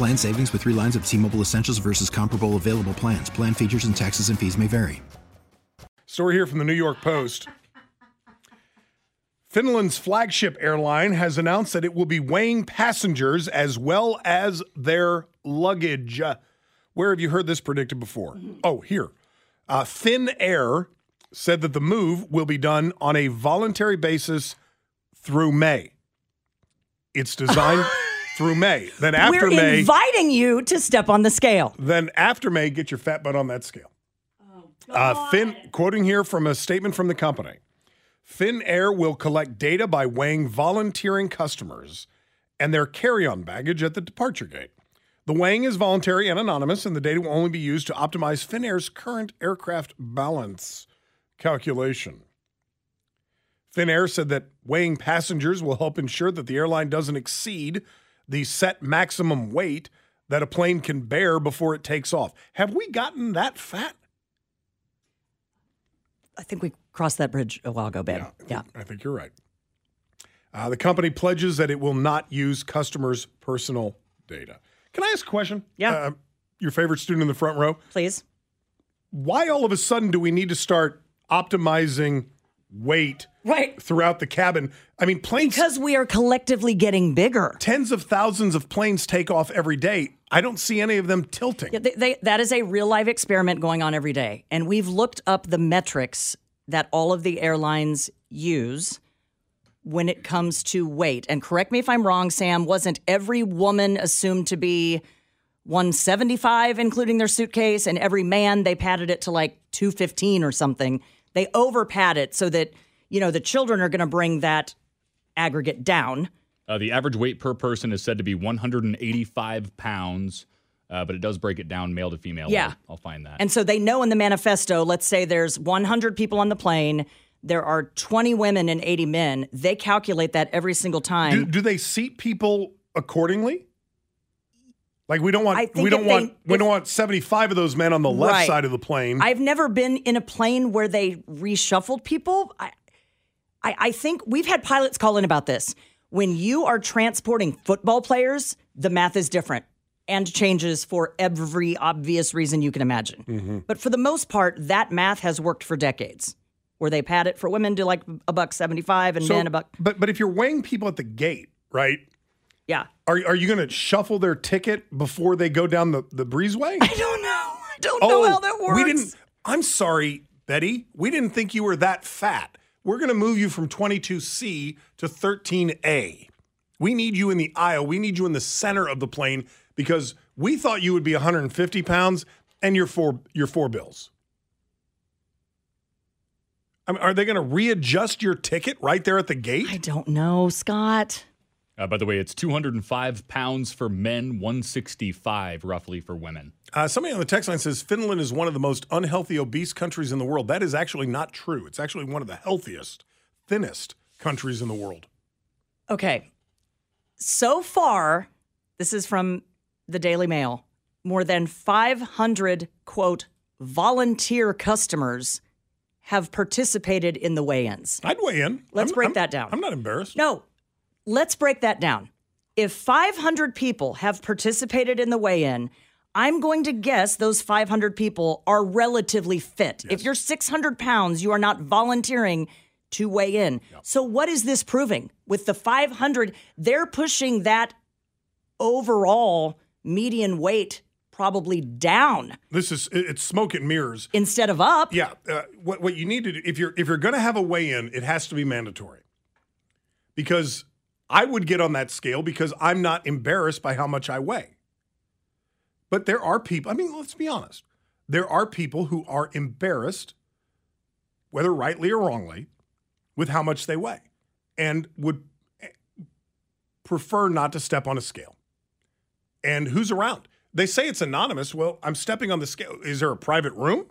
Plan savings with three lines of T Mobile Essentials versus comparable available plans. Plan features and taxes and fees may vary. Story here from the New York Post. Finland's flagship airline has announced that it will be weighing passengers as well as their luggage. Uh, where have you heard this predicted before? Oh, here. Uh, Finnair said that the move will be done on a voluntary basis through May. It's designed through May. Then after May. We're May, inviting you to step on the scale. then after May, get your fat butt on that scale. Uh, Finn, quoting here from a statement from the company Finnair will collect data by weighing volunteering customers and their carry on baggage at the departure gate. The weighing is voluntary and anonymous, and the data will only be used to optimize Finnair's current aircraft balance calculation. Finnair said that weighing passengers will help ensure that the airline doesn't exceed the set maximum weight that a plane can bear before it takes off. Have we gotten that fat? I think we crossed that bridge a while ago, babe. Think, Yeah. I think you're right. Uh, the company pledges that it will not use customers' personal data. Can I ask a question? Yeah. Uh, your favorite student in the front row. Please. Why all of a sudden do we need to start optimizing weight Right. throughout the cabin? I mean, planes. Because we are collectively getting bigger. tens of thousands of planes take off every day. I don't see any of them tilting. Yeah, they, they, that is a real life experiment going on every day. And we've looked up the metrics that all of the airlines use when it comes to weight. And correct me if I'm wrong, Sam, wasn't every woman assumed to be 175, including their suitcase? And every man, they padded it to like 215 or something. They overpad it so that, you know, the children are going to bring that aggregate down. Uh, the average weight per person is said to be 185 pounds, uh, but it does break it down male to female. Yeah. I'll, I'll find that. And so they know in the manifesto, let's say there's 100 people on the plane, there are 20 women and 80 men. They calculate that every single time. Do, do they seat people accordingly? Like we don't want we don't if they- want we don't want 75 of those men on the left Right. side of the plane. I've never been in a plane where they reshuffled people. I, I, I think we've had pilots call in about this. When you are transporting football players, the math is different and changes for every obvious reason you can imagine. Mm-hmm. But for the most part, that math has worked for decades. Where they pad it for women to like a buck seventy-five and So- men a buck. But but if you're weighing people at the gate, right? Yeah, Are are you going to shuffle their ticket before they go down the the breezeway? I don't know. I don't know oh, how that works. Oh, We didn't. I'm sorry, Betty. We didn't think you were that fat. We're going to move you from 22C to 13A. We need you in the aisle. We need you in the center of the plane because we thought you would be 150 pounds and you're four you're four bills. I mean, are they going to readjust your ticket right there at the gate? I don't know, Scott. Uh, by the way, it's 205 pounds for men, 165 roughly for women. Uh, somebody on the text line says Finland is one of the most unhealthy, obese countries in the world. That is actually not true. It's actually one of the healthiest, thinnest countries in the world. Okay. So far, this is from the Daily Mail. More than 500, quote, volunteer customers have participated in the weigh ins. I'd weigh in. Let's I'm- break I'm- that down. I'm not embarrassed. No, let's break that down. If 500 people have participated in the weigh in, I'm going to guess those 500 people are relatively fit. If you're 600 pounds, you are not volunteering to weigh in. So, what is this proving? With the 500, they're pushing that overall median weight probably down This is it's smoke and mirrors. instead of up. Yeah, uh, what what you need to do if you're if you're going to have a weigh in, it has to be mandatory. Because I would get on that scale because I'm not embarrassed by how much I weigh. But there are people, I mean, let's be honest. There are people who are embarrassed whether rightly or wrongly with how much they weigh and would eh, prefer not to step on a scale. And who's around? They say it's anonymous. Well, I'm stepping on the scale. Is there a private room?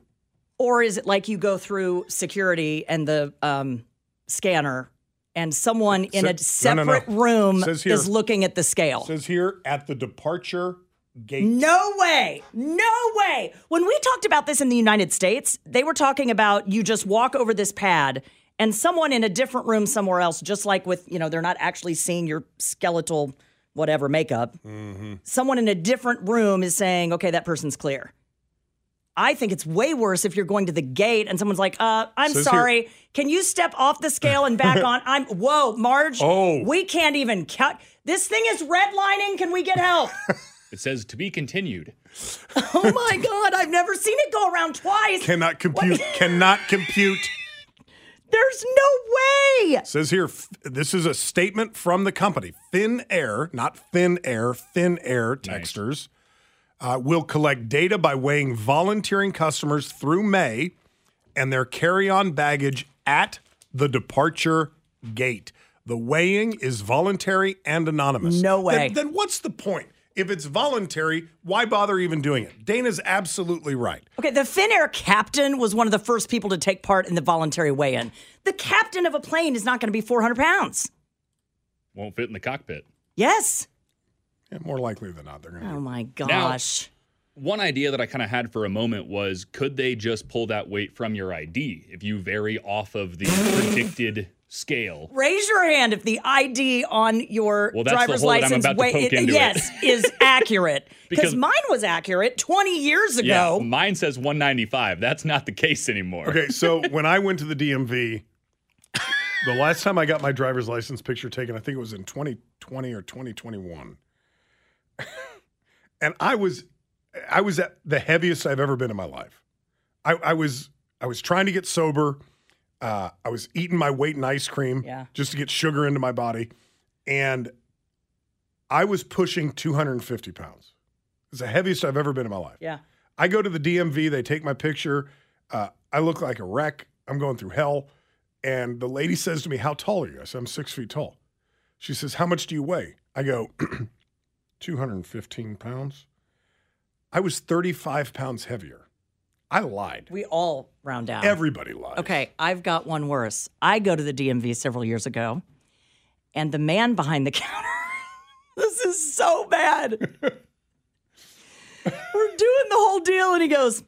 Or is it like you go through security and the um, scanner and someone in a Sa- no, no, no. separate room Says here- is looking at the scale? says here at the departure gate. No way. No way. When we talked about this in the United States, they were talking about you just walk over this pad and someone in a different room somewhere else, just like with, you know, they're not actually seeing your skeletal whatever makeup. Mm-hmm. Someone in a different room is saying, okay, that person's clear. I think it's way worse if you're going to the gate and someone's like, uh, I'm Says sorry. Can you step off the scale and back on? I'm, whoa, Marge. Oh. We can't even count. This thing is redlining. Can we get help? It says to be continued. Oh my God, I've never seen it go around twice. Cannot compute. cannot compute. There's no way. Says here, f- this is a statement from the company. Thin Air, not Thin Air, Thin Air texters uh, will collect data by weighing volunteering customers through May and their carry on baggage at the departure gate. The weighing is voluntary and anonymous. No way. Then, then what's the point? If it's voluntary, why bother even doing it? Dana's absolutely right. Okay, the Finnair captain was one of the first people to take part in the voluntary weigh in. The captain of a plane is not going to be 400 pounds. Won't fit in the cockpit. Yes. Yeah, more likely than not, they're going to. Oh my gosh. Now, One idea that I kind of had for a moment was could they just pull that weight from your ID if you vary off of the predicted scale? Raise your hand if the ID on your Well, that's the driver's hole that I'm license about to weigh- poke into it. yes is accurate because Because- mine was accurate 20 years Yeah, ago. mine says 195. That's not the case anymore. Okay, so when I went to the DMV, the last time I got my driver's license picture taken, I think it was in 2020 or 2021. And I was I was at the heaviest I've ever been in my life. I, I was I was trying to get sober. Uh, I was eating my weight in ice cream Yeah. just to get sugar into my body. And I was pushing 250 pounds. It's the heaviest I've ever been in my life. Yeah. I go to the DMV, they take my picture. Uh, I look like a wreck. I'm going through hell. And the lady says to me, How tall are you? I said, I'm six feet tall. She says, How much do you weigh? I go, 215 pounds. I was 35 pounds heavier. I lied. We all round down. Everybody lied. Okay, I've got one worse. I go to the DMV several years ago, and the man behind the counter, this is so bad. We're doing the whole deal, and he goes,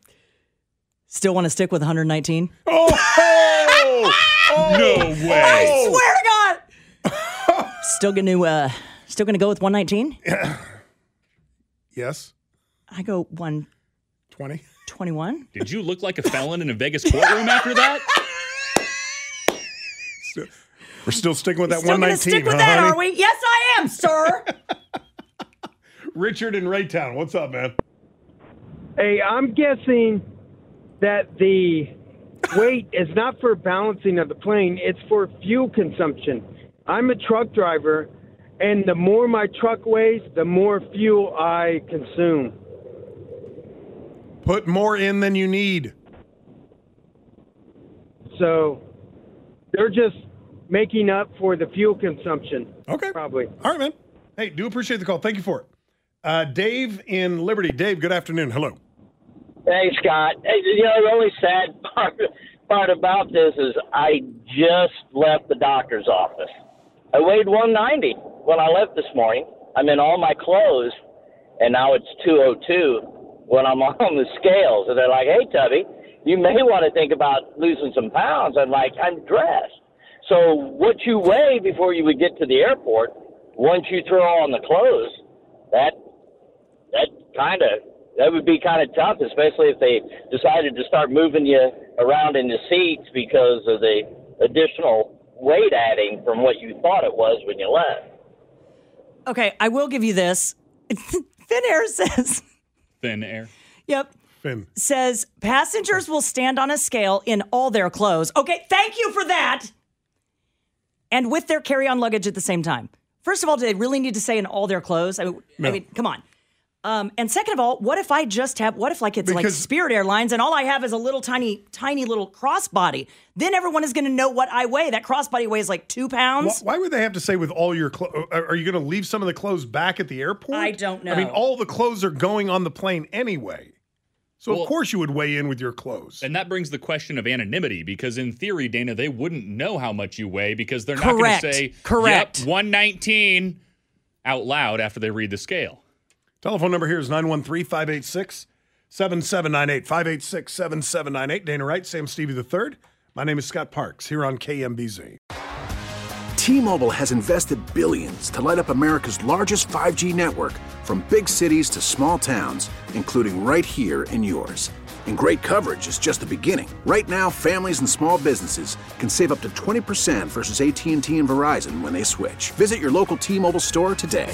Still want to stick with 119? Oh! No way. I swear to God. still gonna uh still gonna go with 119? yes. I go 121. 20. Did you look like a felon in a Vegas courtroom after that? We're still sticking with that Still gonna 119. stick with huh, that, honey? are we? Yes, I am, sir. Richard in Raytown. What's up, man? Hey, I'm guessing that the weight is not for balancing of the plane, it's for fuel consumption. I'm a truck driver, and the more my truck weighs, the more fuel I consume. Put more in than you need. So they're just making up for the fuel consumption, Okay. probably. All right, man. Hey, do appreciate the call. Thank you for it. Uh, Dave in Liberty. Dave, good afternoon. Hello. Hey, Scott. Hey, you know, the only sad part, part about this is I just left the doctor's office. I weighed 190 when I left this morning. I'm in all my clothes, and now it's 202 when I'm on the scales. And they're like, hey, Tubby, you may want to think about losing some pounds. I'm like, I'm dressed. So what you weigh before you would get to the airport, once you throw on the clothes, that that kind of that would be kind of tough, especially if they decided to start moving you around in the seats because of the additional weight adding from what you thought it was when you left. Okay, I will give you this. Finnair says, Thin air. yep, Finn. says passengers will stand on a scale in all their clothes. Okay, thank you for that. And with their carry on luggage at the same time. First of all, do they really need to say in all their clothes? I mean, I mean come on. Um, and second of all, what if I just have, what if like it's like Spirit Airlines and all I have is a little tiny, tiny little crossbody? Then everyone is going to know what I weigh. That crossbody weighs like two pounds. why would they have to say with all your clothes? Are you going to leave some of the clothes back at the airport? I don't know. I mean, all the clothes are going on the plane anyway. So Well- of course you would weigh in with your clothes. And that brings the question of anonymity because, in theory, Dana, they wouldn't know how much you weigh because they're not going to say, Correct. Yep, 119 out loud after they read the scale. Telephone number here is 913 586 7798. 586 7798. Dana Wright, Sam Stevie III. My name is Scott Parks here on KMBZ. T Mobile has invested billions to light up America's largest 5G network from big cities to small towns, including right here in yours. And great coverage is just the beginning. Right now, families and small businesses can save up to 20% versus AT&T and Verizon when they switch. Visit your local T-Mobile store today.